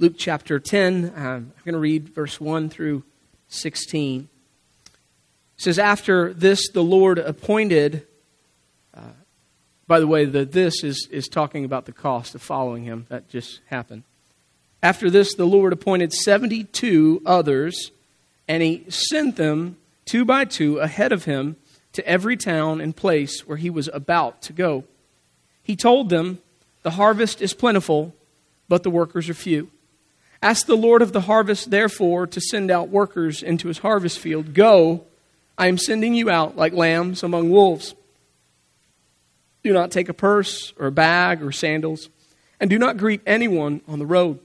Luke chapter 10. Um, I'm going to read verse 1 through 16. It says, After this, the Lord appointed. Uh, by the way, the this is, is talking about the cost of following him. That just happened. After this, the Lord appointed 72 others, and he sent them two by two ahead of him to every town and place where he was about to go. He told them, The harvest is plentiful, but the workers are few. Ask the Lord of the harvest, therefore, to send out workers into his harvest field. Go, I am sending you out like lambs among wolves. Do not take a purse or a bag or sandals, and do not greet anyone on the road.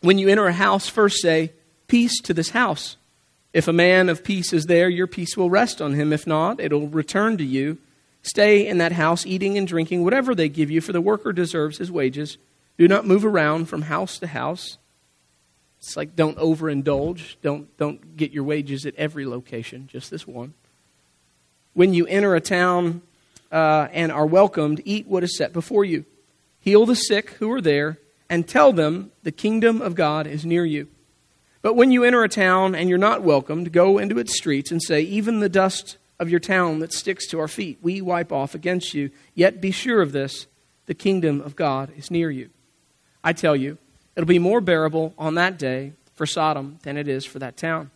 When you enter a house, first say, Peace to this house. If a man of peace is there, your peace will rest on him. If not, it will return to you. Stay in that house, eating and drinking whatever they give you, for the worker deserves his wages. Do not move around from house to house. It's like don't overindulge. Don't, don't get your wages at every location, just this one. When you enter a town uh, and are welcomed, eat what is set before you. Heal the sick who are there, and tell them the kingdom of God is near you. But when you enter a town and you're not welcomed, go into its streets and say, Even the dust of your town that sticks to our feet, we wipe off against you. Yet be sure of this the kingdom of God is near you. I tell you, It'll be more bearable on that day for Sodom than it is for that town.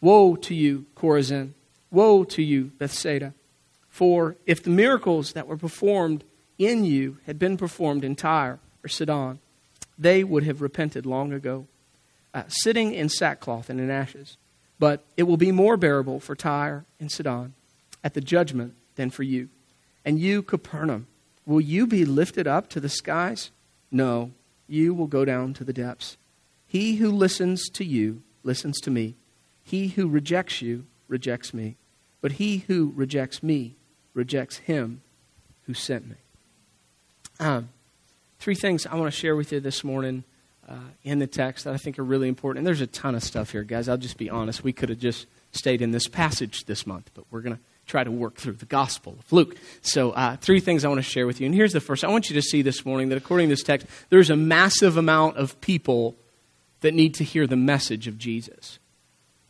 Woe to you, Chorazin! Woe to you, Bethsaida! For if the miracles that were performed in you had been performed in Tyre or Sidon, they would have repented long ago, uh, sitting in sackcloth and in ashes. But it will be more bearable for Tyre and Sidon at the judgment than for you. And you, Capernaum, will you be lifted up to the skies? No, you will go down to the depths. He who listens to you listens to me. He who rejects you rejects me. But he who rejects me rejects him who sent me. Um, three things I want to share with you this morning uh, in the text that I think are really important. And there's a ton of stuff here, guys. I'll just be honest. We could have just stayed in this passage this month, but we're going to try to work through the Gospel of Luke. So, uh, three things I want to share with you. And here's the first I want you to see this morning that according to this text, there's a massive amount of people that need to hear the message of Jesus.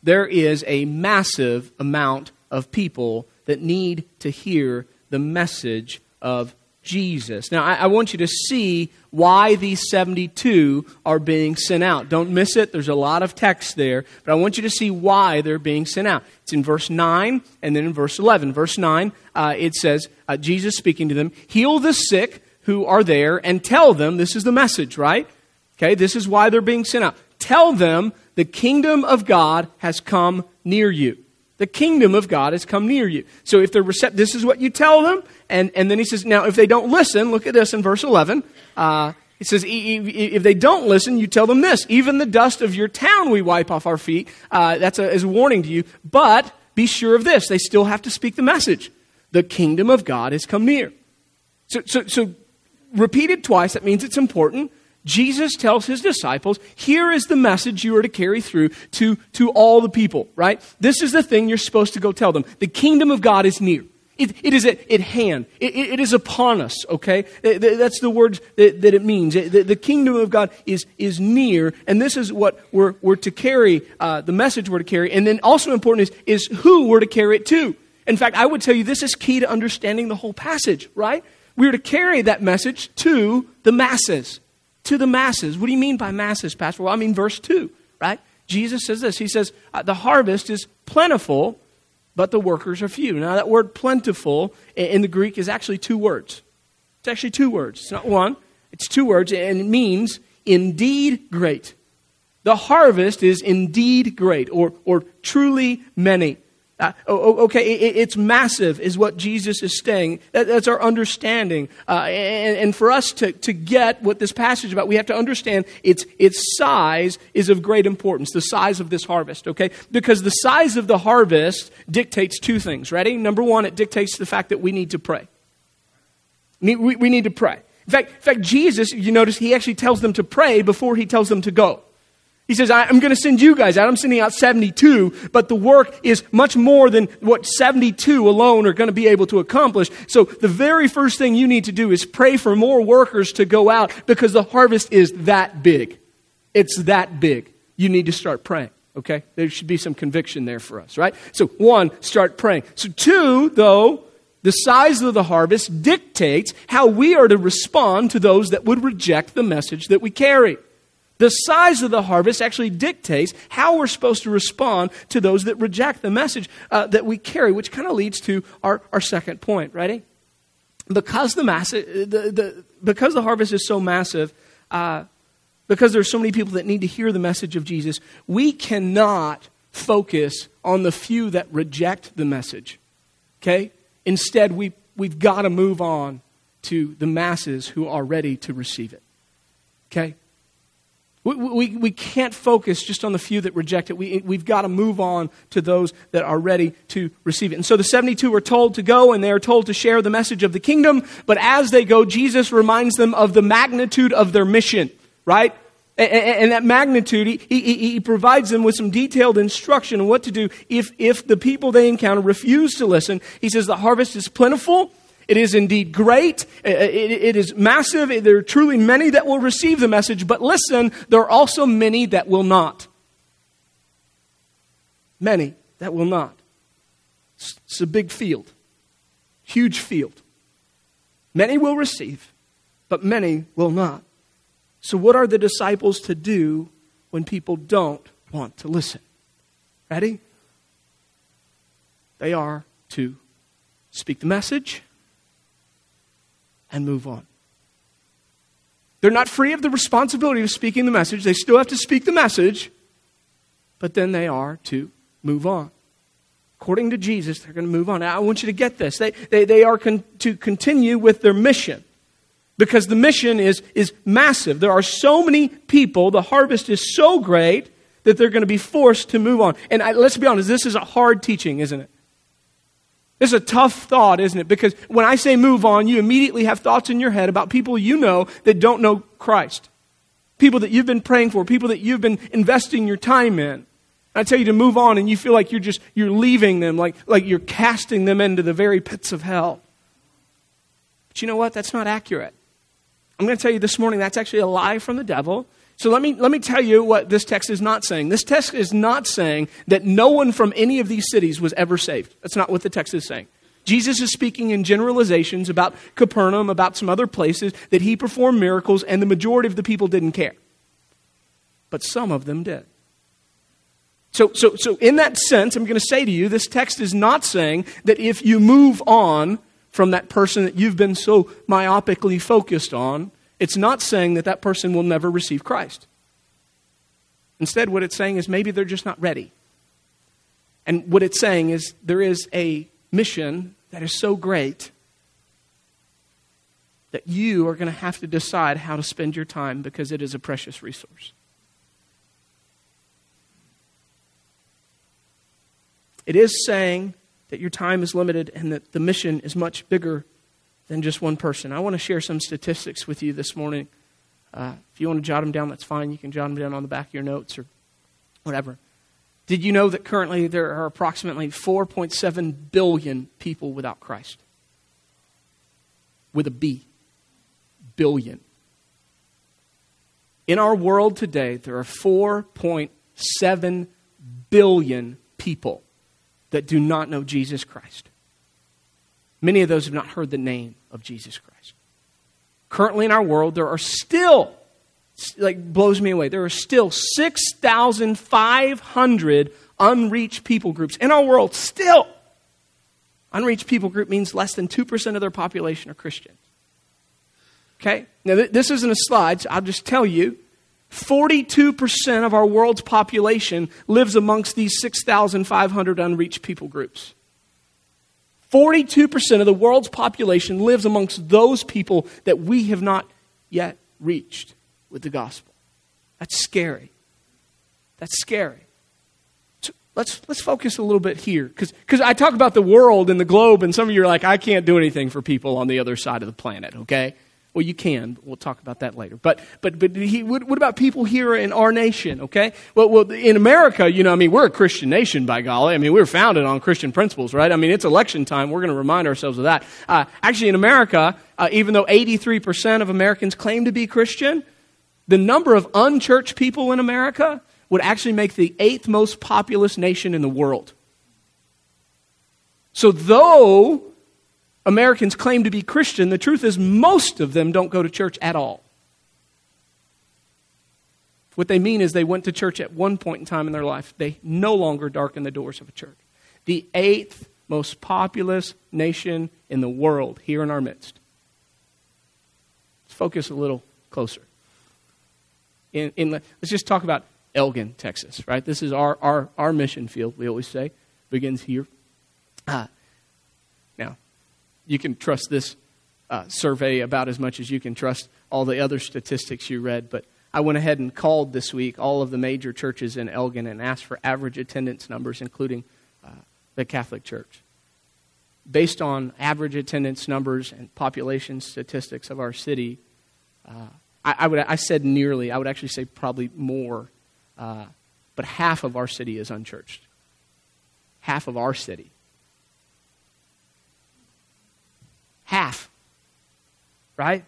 There is a massive amount of people that need to hear the message of Jesus. Now, I, I, want you to see why these 72 are being sent out. Don't miss it. There's a lot of text there, but I want you to see why they're being sent out. It's in verse 9 and then in verse 11. Verse 9, uh, it says, uh, Jesus speaking to them, Heal the sick who are there and tell them, this is the message, right? Okay, this is why they're being sent out. Tell them the kingdom of God has come near you. The kingdom of God has come near you. So if they're receptive, this is what you tell them. And, and then he says, now if they don't listen, look at this in verse 11. Uh, says, if they don't listen, you tell them this. Even the dust of your town we wipe off our feet. Uh, that's a, is a warning to you. But be sure of this. They still have to speak the message. The kingdom of God has come near. So, so, so repeated twice, that means it's important. Jesus tells his disciples, here is the message you are to carry through to, to all the people, right? This is the thing you're supposed to go tell them. The kingdom of God is near. It, it is at, at hand. It, it is upon us, okay? That's the word that, that it means. The, the, kingdom of God is, is near, and this is what we're, we're to carry, uh, the message we're to carry. And then also important is, is who we're to carry it to. In fact, I would tell you this is key to understanding the whole passage, right? We're to carry that message to the masses to the masses. What do you mean by masses, Pastor? Well, I mean verse 2, right? Jesus says this. He says, uh, The harvest is plentiful, but the workers are few. Now, that word plentiful in the Greek is actually two words. It's actually two words. It's not one, it's two words, and it means indeed great. The harvest is indeed great, or, or truly many. Uh, okay, it, it's massive, is what Jesus is saying. That, that's our understanding. Uh, and, and, for us to, to get what this passage is about, we have to understand its, its size is of great importance, the size of this harvest, okay? Because the size of the harvest dictates two things. Ready? Number one, it dictates the fact that we need to pray. We, we need to pray. In fact, in fact, Jesus, you notice, he actually tells them to pray before he tells them to go. He says, I'm going to send you guys out. I'm sending out 72, but the work is much more than what 72 alone are going to be able to accomplish. So the very first thing you need to do is pray for more workers to go out because the harvest is that big. It's that big. You need to start praying, okay? There should be some conviction there for us, right? So, one, start praying. So, two, though, the size of the harvest dictates how we are to respond to those that would reject the message that we carry. The size of the harvest actually dictates how we're supposed to respond to those that reject the message uh, that we carry, which kind of leads to our, our second point. Ready? Because the, massive, the, the, because the harvest is so massive, uh, because are so many people that need to hear the message of Jesus, we cannot focus on the few that reject the message. Okay? Instead, we, we've got to move on to the masses who are ready to receive it. Okay? We, we, we can't focus just on the few that reject it. We, we've got to move on to those that are ready to receive it. And so the 72 are told to go and they are told to share the message of the kingdom. But as they go, Jesus reminds them of the magnitude of their mission, right? And, and that magnitude, he, he, he provides them with some detailed instruction on what to do if, if the people they encounter refuse to listen. He says the harvest is plentiful it is indeed great. It is massive. There are truly many that will receive the message, but listen, there are also many that will not. Many that will not. It's a big field, huge field. Many will receive, but many will not. So, what are the disciples to do when people don't want to listen? Ready? They are to speak the message and move on. They're not free of the responsibility of speaking the message. They still have to speak the message, but then they are to move on. According to Jesus, they're going to move on. I want you to get this. They, they, they are con- to continue with their mission because the mission is, is massive. There are so many people, the harvest is so great that they're going to be forced to move on. And I, let's be honest, this is a hard teaching, isn't it? It's a tough thought, isn't it? Because when I say move on, you immediately have thoughts in your head about people you know that don't know Christ. People that you've been praying for, people that you've been investing your time in. I tell you to move on and you feel like you're just you're leaving them, like, like you're casting them into the very pits of hell. But you know what? That's not accurate. I'm going to tell you this morning that's actually a lie from the devil. So let me, let me tell you what this text is not saying. This text is not saying that no one from any of these cities was ever saved. That's not what the text is saying. Jesus is speaking in generalizations about Capernaum, about some other places that he performed miracles, and the majority of the people didn't care. But some of them did. So, so, so in that sense, I'm going to say to you, this text is not saying that if you move on from that person that you've been so myopically focused on, it's not saying that that person will never receive Christ. Instead, what it's saying is maybe they're just not ready. And what it's saying is there is a mission that is so great that you are going to have to decide how to spend your time because it is a precious resource. It is saying that your time is limited and that the mission is much bigger than just one person. I want to share some statistics with you this morning. Uh, if you want to jot them down, that's fine. You can jot them down on the back of your notes or whatever. Did you know that currently there are approximately 4.7 billion people without Christ? With a B. Billion. In our world today, there are 4.7 billion people that do not know Jesus Christ. Many of those have not heard the name of Jesus Christ. Currently in our world, there are still, like, blows me away, there are still 6,500 unreached people groups in our world. Still. Unreached people group means less than 2% of their population are Christians. Okay? Now, th- this isn't a slide, so I'll just tell you 42% of our world's population lives amongst these 6,500 unreached people groups. 42% of the world's population lives amongst those people that we have not yet reached with the gospel. That's scary. That's scary. So let's, let's focus a little bit here. Because I talk about the world and the globe, and some of you are like, I can't do anything for people on the other side of the planet, okay? Well, you can. We'll talk about that later. But, but, but he, what, what, about people here in our nation, okay? Well, well, in America, you know, I mean, we're a Christian nation, by golly. I mean, we are founded on Christian principles, right? I mean, it's election time. We're going to remind ourselves of that. Uh, actually, in America, uh, even though 83% of Americans claim to be Christian, the number of unchurched people in America would actually make the eighth most populous nation in the world. So, though Americans claim to be Christian, the truth is most of them don't go to church at all. What they mean is they went to church at one point in time in their life. They no longer darken the doors of a church. The eighth most populous nation in the world here in our midst. Let's focus a little closer. In, in, let's just talk about Elgin, Texas, right? This is our, our, our mission field, we always say, begins here. Uh, you can trust this uh, survey about as much as you can trust all the other statistics you read, but I went ahead and called this week all of the major churches in Elgin and asked for average attendance numbers, including uh, the Catholic Church. Based on average attendance numbers and population statistics of our city, uh, I, I, would, I said nearly, I would actually say probably more, uh, but half of our city is unchurched. Half of our city. Half. Right?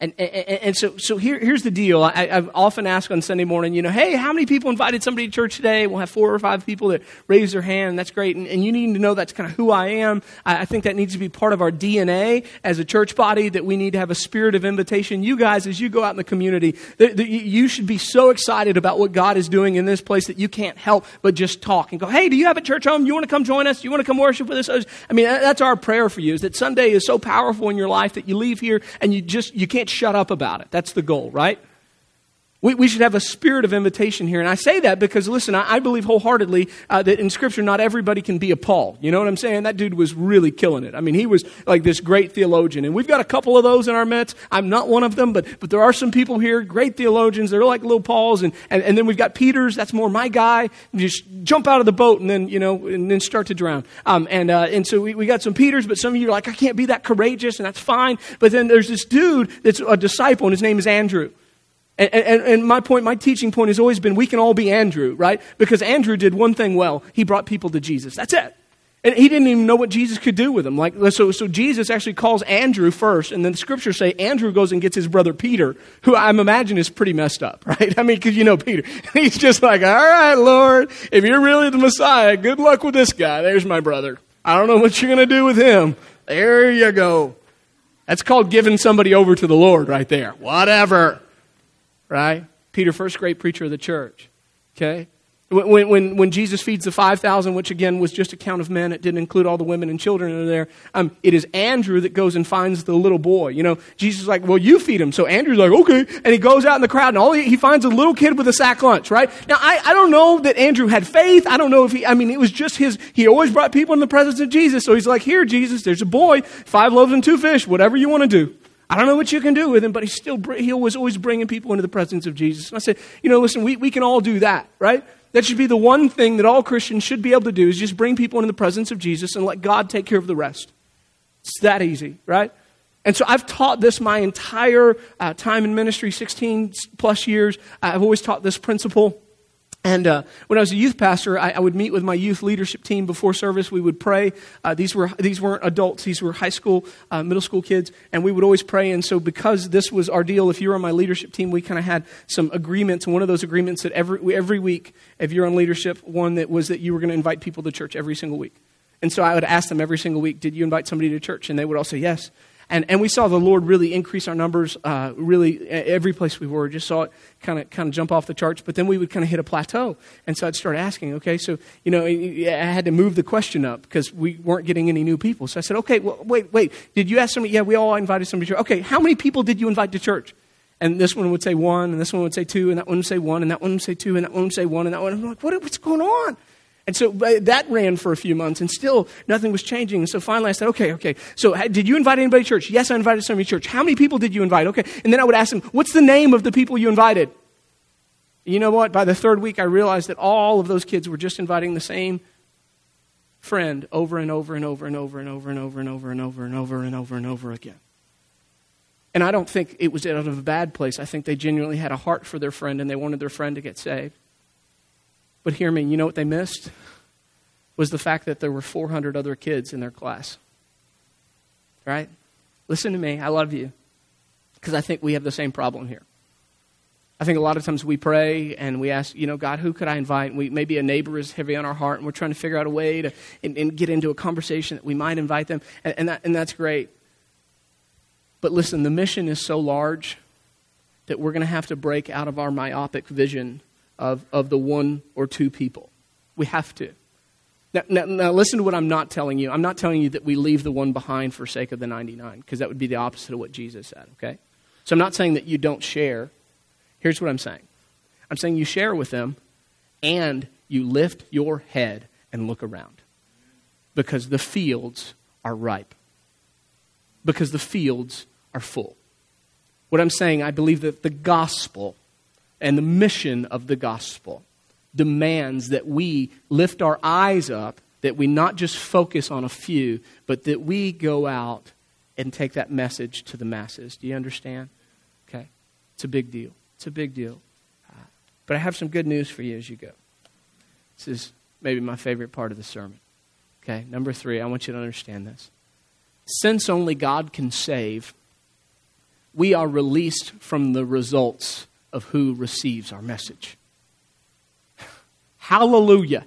And, and, and, so, so here, here's the deal. I, have often asked on Sunday morning, you know, hey, how many people invited somebody to church today? We'll have four or five people that raise their hand. That's great. And, and you need to know that's kind of who I am. I, I, think that needs to be part of our DNA as a church body, that we need to have a spirit of invitation. You guys, as you go out in the community, the, the, you should be so excited about what God is doing in this place that you can't help but just talk and go, hey, do you have a church home? You want to come join us? You want to come worship with us? I mean, that's our prayer for you, is that Sunday is so powerful in your life that you leave here and you just, you can't shut up about it. That's the goal, right? We, we should have a spirit of invitation here. And I say that because, listen, I, I believe wholeheartedly uh, that in Scripture, not everybody can be a Paul. You know what I'm saying? That dude was really killing it. I mean, he was like this great theologian. And we've got a couple of those in our midst. I'm not one of them, but, but there are some people here, great theologians. They're like little Pauls. And, and, and then we've got Peters. That's more my guy. You just jump out of the boat and then, you know, and then start to drown. Um, and, uh, and so we, we got some Peters, but some of you are like, I can't be that courageous, and that's fine. But then there's this dude that's a disciple, and his name is Andrew. And, and, and, my point, my teaching point has always been we can all be Andrew, right? Because Andrew did one thing well. He brought people to Jesus. That's it. And he didn't even know what Jesus could do with them. Like, so, so Jesus actually calls Andrew first, and then the scriptures say Andrew goes and gets his brother Peter, who I'm imagine is pretty messed up, right? I mean, because you know Peter. He's just like, all right, Lord, if you're really the Messiah, good luck with this guy. There's my brother. I don't know what you're going to do with him. There you go. That's called giving somebody over to the Lord right there. Whatever right? Peter, first great preacher of the church. Okay? When, when, when Jesus feeds the 5,000, which again was just a count of men, it didn't include all the women and children in there. Um, it is Andrew that goes and finds the little boy. You know, Jesus is like, well, you feed him. So Andrew's like, okay. And he goes out in the crowd and all he, he finds a little kid with a sack lunch, right? Now, I, I don't know that Andrew had faith. I don't know if he, I mean, it was just his, he always brought people in the presence of Jesus. So he's like, here, Jesus, there's a boy, five loaves and two fish, whatever you want to do. I don't know what you can do with him, but he still he was always bringing people into the presence of Jesus. And I said, you know, listen, we, we can all do that, right? That should be the one thing that all Christians should be able to do is just bring people into the presence of Jesus and let God take care of the rest. It's that easy, right? And so I've taught this my entire uh, time in ministry, 16 plus years. I've always taught this principle. And uh, when I was a youth pastor, I, I, would meet with my youth leadership team before service. We would pray. Uh, these, were, these weren't adults, these were high school, uh, middle school kids. And we would always pray. And so, because this was our deal, if you were on my leadership team, we kind of had some agreements. And one of those agreements that every, every week, if you're on leadership, one that was that you were going to invite people to church every single week. And so I would ask them every single week, Did you invite somebody to church? And they would all say yes. And, and we saw the Lord really increase our numbers, uh, really, every place we were. Just saw it kind of kind of jump off the charts. But then we would kind of hit a plateau. And so I'd start asking, okay, so, you know, I had to move the question up because we weren't getting any new people. So I said, okay, well, wait, wait. Did you ask somebody? Yeah, we all invited somebody to church. Okay, how many people did you invite to church? And this one would say one, and this one would say two, and that one would say one, and that one would say two, and that one would say one, and that one. I'm like, what, what's going on? And so uh, that ran for a few months, and still nothing was changing. And so finally I said, okay, okay. So did you invite anybody to church? Yes, I invited somebody to church. How many people did you invite? Okay. And then I would ask them, what's the name of the people you invited? You know what? By the third week, I realized that all of those kids were just inviting the same friend over and over and over and over and over and over and over and over and over and over and over again. And I don't think it was out of a bad place. I think they genuinely had a heart for their friend and they wanted their friend to get saved. But hear me, you know what they missed? Was the fact that there were 400 other kids in their class. Right? Listen to me, I love you. Because I think we have the same problem here. I think a lot of times we pray and we ask, you know, God, who could I invite? We, maybe a neighbor is heavy on our heart and we're trying to figure out a way to and, and get into a conversation that we might invite them. And, and, that, and that's great. But listen, the mission is so large that we're going to have to break out of our myopic vision of, of the one or two people. We have to. Now, now, now, listen to what I'm not telling you. I'm not telling you that we leave the one behind for sake of the 99, because that would be the opposite of what Jesus said, okay? So I'm not saying that you don't share. Here's what I'm saying I'm saying you share with them and you lift your head and look around because the fields are ripe, because the fields are full. What I'm saying, I believe that the gospel and the mission of the gospel demands that we lift our eyes up, that we not just focus on a few, but that we go out and take that message to the masses. Do you understand? Okay? It's a big deal. It's a big deal. Uh, but I have some good news for you as you go. This is maybe my favorite part of the sermon. Okay, number three, I want you to understand this. Since only God can save, we are released from the results of who receives our message. Hallelujah.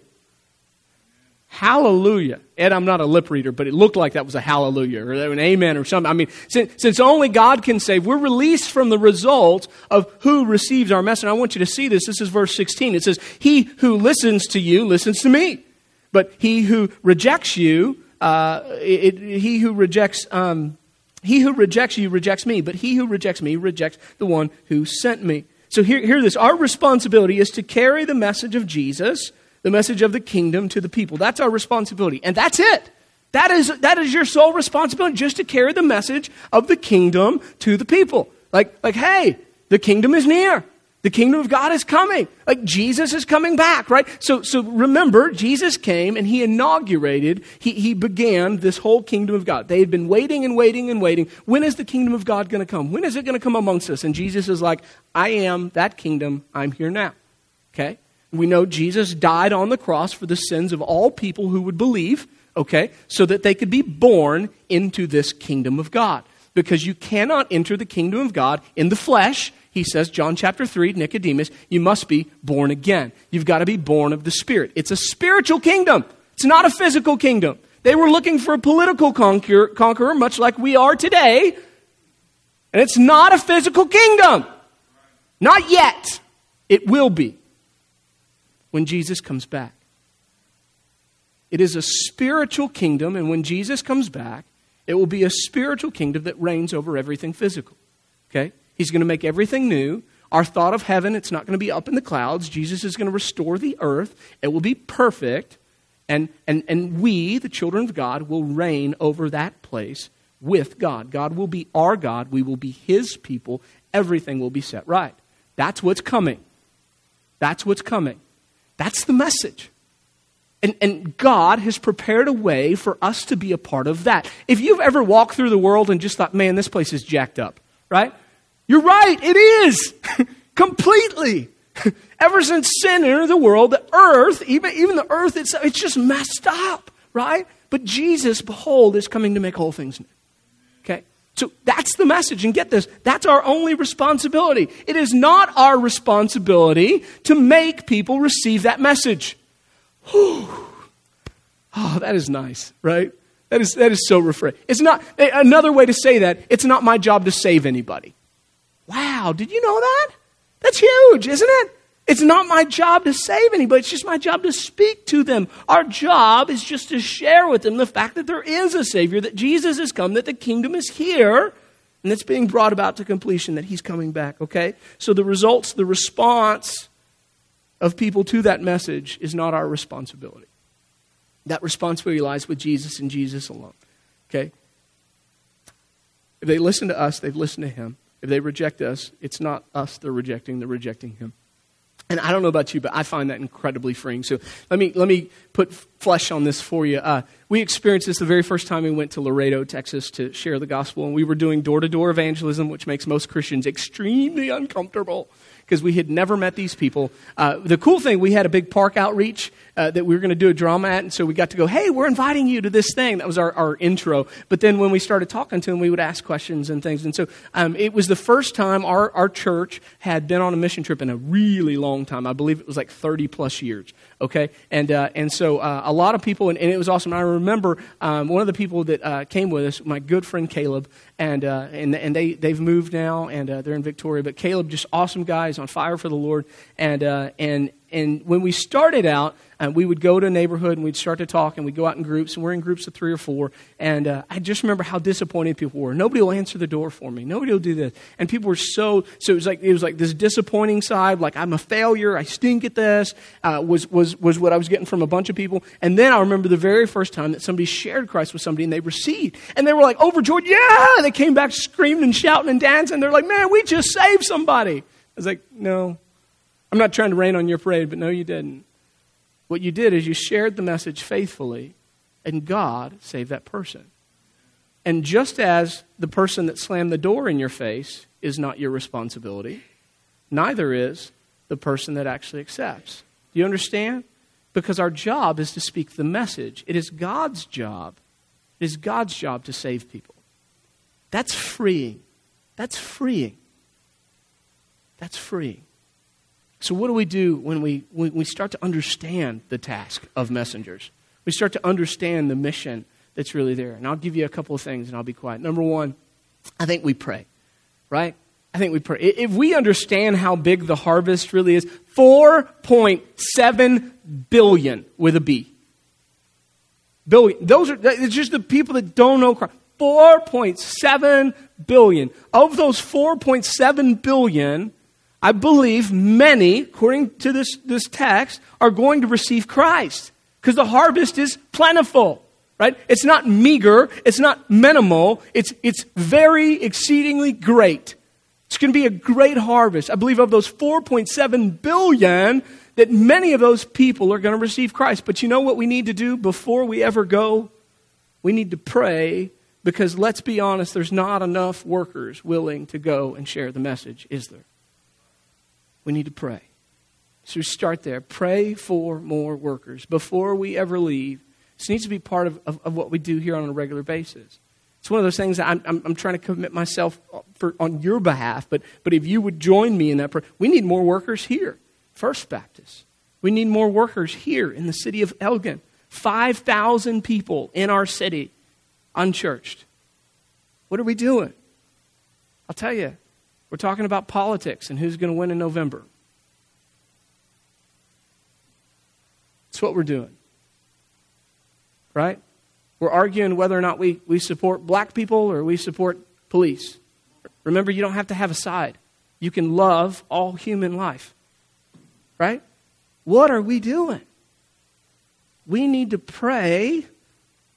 Hallelujah. Ed, I'm not a lip reader, but it looked like that was a hallelujah or an amen or something. I mean, since, since only God can save, we're released from the result of who receives our message. I want you to see this. This is verse 16. It says, He who listens to you listens to me. But he who rejects you, uh, it, he who rejects, um, he who rejects you rejects me. But he who rejects me rejects the one who sent me. So hear, hear this. Our responsibility is to carry the message of Jesus the message of the kingdom to the people. That's our responsibility. And that's it. That is, that is your sole responsibility, just to carry the message of the kingdom to the people. Like, like, hey, the kingdom is near. The kingdom of God is coming. Like Jesus is coming back, right? So, so remember, Jesus came and he inaugurated, he, he began this whole kingdom of God. They had been waiting and waiting and waiting. When is the kingdom of God going to come? When is it going to come amongst us? And Jesus is like, I am that kingdom. I'm here now. Okay? We know Jesus died on the cross for the sins of all people who would believe, okay, so that they could be born into this kingdom of God. Because you cannot enter the kingdom of God in the flesh, he says, John chapter 3, Nicodemus, you must be born again. You've got to be born of the Spirit. It's a spiritual kingdom, it's not a physical kingdom. They were looking for a political conqueror, conqueror much like we are today, and it's not a physical kingdom. Not yet. It will be when Jesus comes back. It is a spiritual kingdom, and when Jesus comes back, it will be a spiritual kingdom that reigns over everything physical. Okay? He's going to make everything new. Our thought of heaven, it's not going to be up in the clouds. Jesus is going to restore the earth. It will be perfect. And, and, and we, the children of God, will reign over that place with God. God will be our God. We will be His people. Everything will be set right. That's what's coming. That's what's coming. That's the message. And, and God has prepared a way for us to be a part of that. If you've ever walked through the world and just thought, man, this place is jacked up, right? You're right, it is. Completely. Ever since sin entered the world, the earth, even, even the earth itself, it's just messed up, right? But Jesus, behold, is coming to make all things new. Okay? So that's the message. And get this, that's our only responsibility. It is not our responsibility to make people receive that message. Oh, that is nice, right? That is, that is so refreshing. It's not, another way to say that, it's not my job to save anybody. Wow, did you know that? That's huge, isn't it? It's not my job to save anybody, it's just my job to speak to them. Our job is just to share with them the fact that there is a Savior, that Jesus has come, that the kingdom is here, and it's being brought about to completion, that He's coming back, okay? So the results, the response of people to that message is not our responsibility. That responsibility lies with Jesus and Jesus alone, okay? If they listen to us, they've listened to Him. If they reject us, it's not us they're rejecting, they're rejecting Him. And I don't know about you, but I find that incredibly freeing. So let me, let me put flesh on this for you. Uh, we experienced this the very first time we went to Laredo, Texas to share the gospel. And we were doing door to door evangelism, which makes most Christians extremely uncomfortable because we had never met these people. Uh, the cool thing, we had a big park outreach uh, that we were going to do a drama at, and so we got to go, hey, we're inviting you to this thing. That was our, our intro. But then when we started talking to them, we would ask questions and things. And so um, it was the first time our, our church had been on a mission trip in a really long time. I believe it was like 30 plus years. Okay? And, uh, and so uh, a lot of people, and, and, it was awesome. I remember um, one of the people that uh, came with us, my good friend Caleb, and, uh, and, and they, they've moved now, and they're in Victoria. But Caleb, just awesome guys on fire for the Lord. And, uh, and, and when we started out, uh, we would go to a neighborhood and we'd start to talk and we'd go out in groups and we're in groups of three or four. And uh, I just remember how disappointed people were. Nobody will answer the door for me. Nobody will do this. And people were so, so it was like, it was like this disappointing side, like I'm a failure, I stink at this, uh, was, was, was what I was getting from a bunch of people. And then I remember the very first time that somebody shared Christ with somebody and they received. And they were like overjoyed, yeah! They came back screaming and shouting and dancing. They're like, man, we just saved somebody. I was like, no, I'm not trying to rain on your parade, but no, you didn't. What you did is you shared the message faithfully, and God saved that person. And just as the person that slammed the door in your face is not your responsibility, neither is the person that actually accepts. Do you understand? Because our job is to speak the message. It is God's job. It is God's job to save people. That's freeing. That's freeing. That's freeing. So, what do we do when we, when we start to understand the task of messengers? We start to understand the mission that's really there. And I'll give you a couple of things and I'll be quiet. Number one, I think we pray, right? I think we pray. If we understand how big the harvest really is, 4.7 billion with a B. Billion. Those are, it's just the people that don't know Christ. 4.7 billion. Of those 4.7 billion, I believe many, according to this, this text, are going to receive Christ because the harvest is plentiful. Right? It's not meager, it's not minimal, it's, it's very exceedingly great. It's going to be a great harvest. I believe of those 4.7 billion, that many of those people are going to receive Christ. But you know what we need to do before we ever go? We need to pray because let's be honest, there's not enough workers willing to go and share the message, is there? We need to pray. So we start there. Pray for more workers before we ever leave. This needs to be part of, of, of what we do here on a regular basis. It's one of those things I'm, I'm, I'm, trying to commit myself for, on your behalf, but, but if you would join me in that prayer, we need more workers here, First Baptist. We need more workers here in the city of Elgin. 5,000 people in our city unchurched. What are we doing? I'll tell you, we're talking about politics and who's going to win in November. That's what we're doing. Right? We're arguing whether or not we, we support black people or we support police. Remember, you don't have to have a side. You can love all human life. Right? What are we doing? We need to pray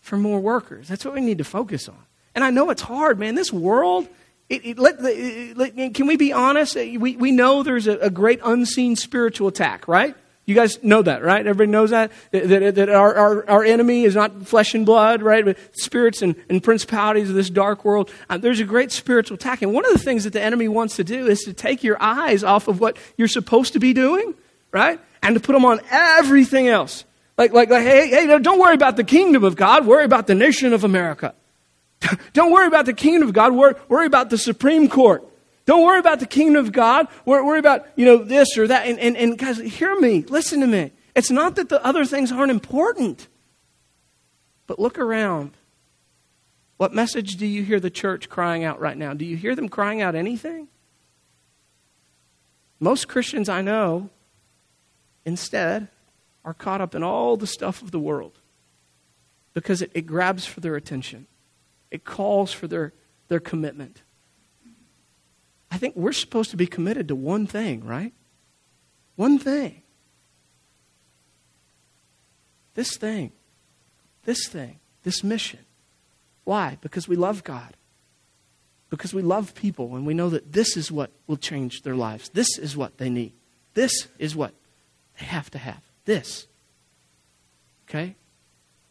for more workers. That's what we need to focus on. And I know it's hard, man. This world it, it, let, let, can we be honest? We, we know there's a, a, great unseen spiritual attack, right? You guys know that, right? Everybody knows that? That, that, that our, our, our, enemy is not flesh and blood, right? But spirits and, and principalities of this dark world. Uh, there's a great spiritual attack. And one of the things that the enemy wants to do is to take your eyes off of what you're supposed to be doing, right? And to put them on everything else. Like, like, like hey, hey, don't worry about the kingdom of God, worry about the nation of America. Don't worry about the kingdom of God. Worry, worry about the Supreme Court. Don't worry about the kingdom of God. Worry, worry about, you know, this or that. And, and, and guys, hear me. Listen to me. It's not that the other things aren't important. But look around. What message do you hear the church crying out right now? Do you hear them crying out anything? Most Christians I know, instead, are caught up in all the stuff of the world because it, it grabs for their attention. It calls for their, their commitment. I think we're supposed to be committed to one thing, right? One thing. This thing. This thing. This mission. Why? Because we love God. Because we love people and we know that this is what will change their lives. This is what they need. This is what they have to have. This. Okay?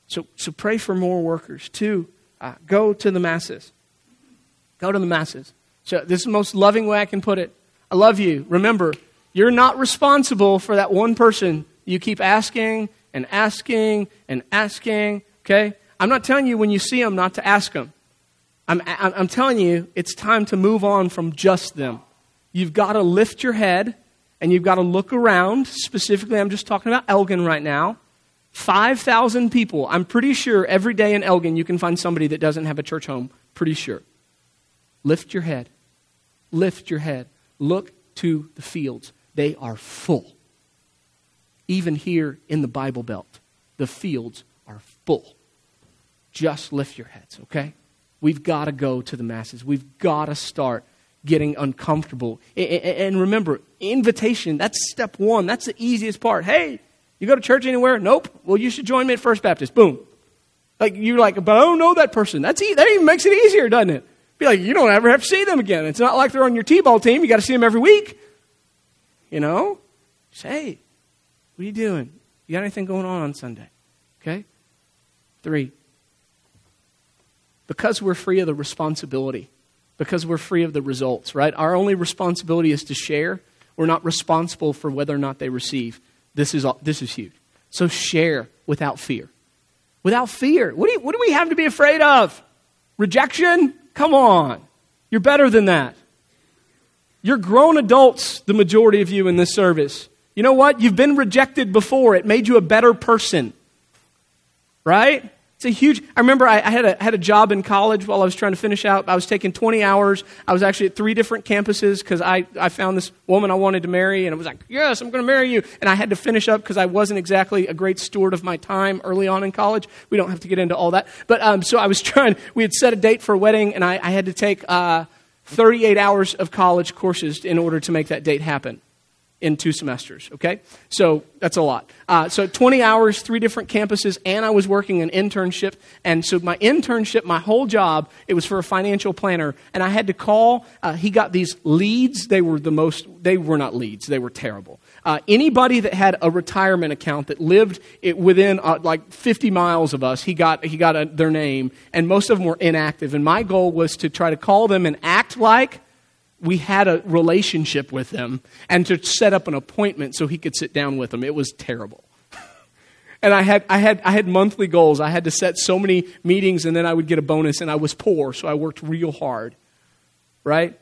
So, so pray for more workers. Two, uh, go to the masses. Go to the masses. So this is the most loving way I can put it. I love you. Remember, you're not responsible for that one person you keep asking and asking and asking. Okay? I'm not telling you when you see them not to ask them. I'm, I'm telling you, it's time to move on from just them. You've got to lift your head and you've got to look around. Specifically, I'm just talking about Elgin right now. 5,000 people. I'm pretty sure every day in Elgin you can find somebody that doesn't have a church home. Pretty sure. Lift your head. Lift your head. Look to the fields. They are full. Even here in the Bible Belt, the fields are full. Just lift your heads, okay? We've got to go to the masses. We've got to start getting uncomfortable. And remember, invitation, that's step one. That's the easiest part. Hey, you go to church anywhere? Nope. Well, you should join me at First Baptist. Boom. Like, you're like, but I don't know that person. That's e- that even makes it easier, doesn't it? Be like, you don't ever have to see them again. It's not like they're on your T-ball team. You got to see them every week. You know? Say, hey, what are you doing? You got anything going on on Sunday? Okay? Three. Because we're free of the responsibility, because we're free of the results, right? Our only responsibility is to share. We're not responsible for whether or not they receive. This is, this is huge. So share without fear. Without fear. What do, you, what do we have to be afraid of? Rejection? Come on. You're better than that. You're grown adults, the majority of you in this service. You know what? You've been rejected before. It made you a better person. Right? It's a huge. I remember I, I, had, a, had a job in college while I was trying to finish out. I was taking 20 hours. I was actually at three different campuses because I, I found this woman I wanted to marry, and I was like, Yes, I'm going to marry you. And I had to finish up because I wasn't exactly a great steward of my time early on in college. We don't have to get into all that. But um, so I was trying, we had set a date for a wedding, and I, I had to take uh, 38 hours of college courses in order to make that date happen in two semesters, okay? So that's a lot. Uh, so 20 hours, three different campuses, and I was working an internship. And so my internship, my whole job, it was for a financial planner. And I had to call, uh, he got these leads. They were the most, they were not leads, they were terrible. Uh, anybody that had a retirement account that lived within uh, like 50 miles of us, he got, he got a, their name, and most of them were inactive. And my goal was to try to call them and act like we had a relationship with them and to set up an appointment so he could sit down with them. It was terrible. and I had, I, had, I had monthly goals. I had to set so many meetings and then I would get a bonus, and I was poor, so I worked real hard. Right?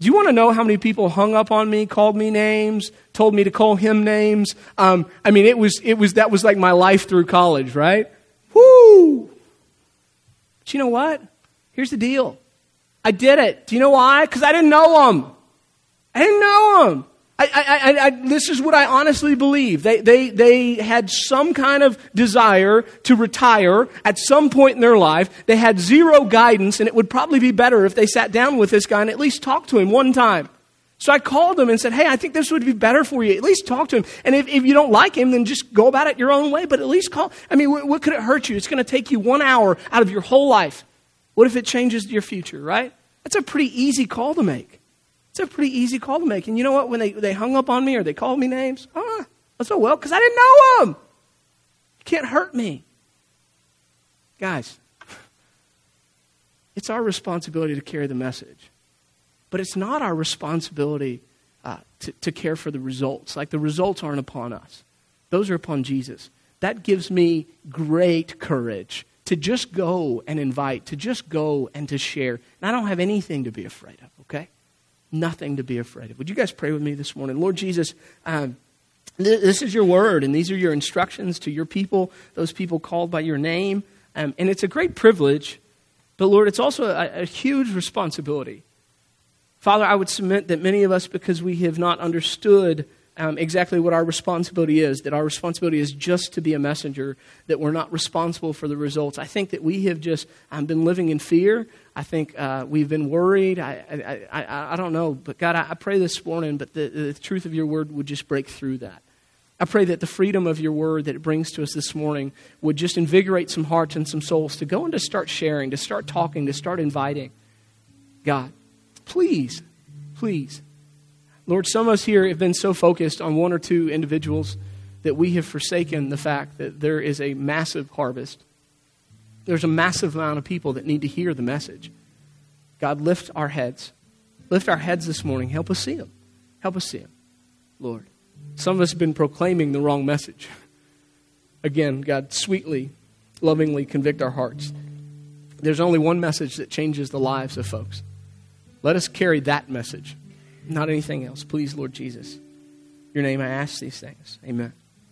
Do you want to know how many people hung up on me, called me names, told me to call him names? Um, I mean, it was, it was, that was like my life through college, right? Whoo! But you know what? Here's the deal I did it. Do you know why? Because I didn't know them. I didn't know them. I, I, I, this is what I honestly believe. They, they, they had some kind of desire to retire at some point in their life. They had zero guidance, and it would probably be better if they sat down with this guy and at least talked to him one time. So I called him and said, Hey, I think this would be better for you. At least talk to him. And if, if you don't like him, then just go about it your own way, but at least call. I mean, what, what could it hurt you? It's going to take you one hour out of your whole life. What if it changes your future, right? That's a pretty easy call to make. It's a pretty easy call to make. And you know what? When they, they hung up on me or they called me names, ah, I so well because I didn't know them. You can't hurt me. Guys, it's our responsibility to carry the message. But it's not our responsibility uh, to, to care for the results. Like the results aren't upon us, those are upon Jesus. That gives me great courage to just go and invite, to just go and to share. And I don't have anything to be afraid of, okay? Nothing to be afraid of. Would you guys pray with me this morning? Lord Jesus, um, th- this is your word, and these are your instructions to your people, those people called by your name. Um, and it's a great privilege, but Lord, it's also a, a huge responsibility. Father, I would submit that many of us, because we have not understood um, exactly what our responsibility is that our responsibility is just to be a messenger, that we're not responsible for the results. I think that we have just um, been living in fear. I think uh, we've been worried. I, I, I, I, don't know. But God, I, I pray this morning, but the, the truth of your word would just break through that. I pray that the freedom of your word that it brings to us this morning would just invigorate some hearts and some souls to go and to start sharing, to start talking, to start inviting. God, please, please Lord, some of us here have been so focused on one or two individuals that we have forsaken the fact that there is a massive harvest. There's a massive amount of people that need to hear the message. God, lift our heads. Lift our heads this morning. Help us see them. Help us see them, Lord. Some of us have been proclaiming the wrong message. Again, God, sweetly, lovingly convict our hearts. There's only one message that changes the lives of folks. Let us carry that message, not anything else. Please, Lord Jesus. Your name I ask these things. Amen.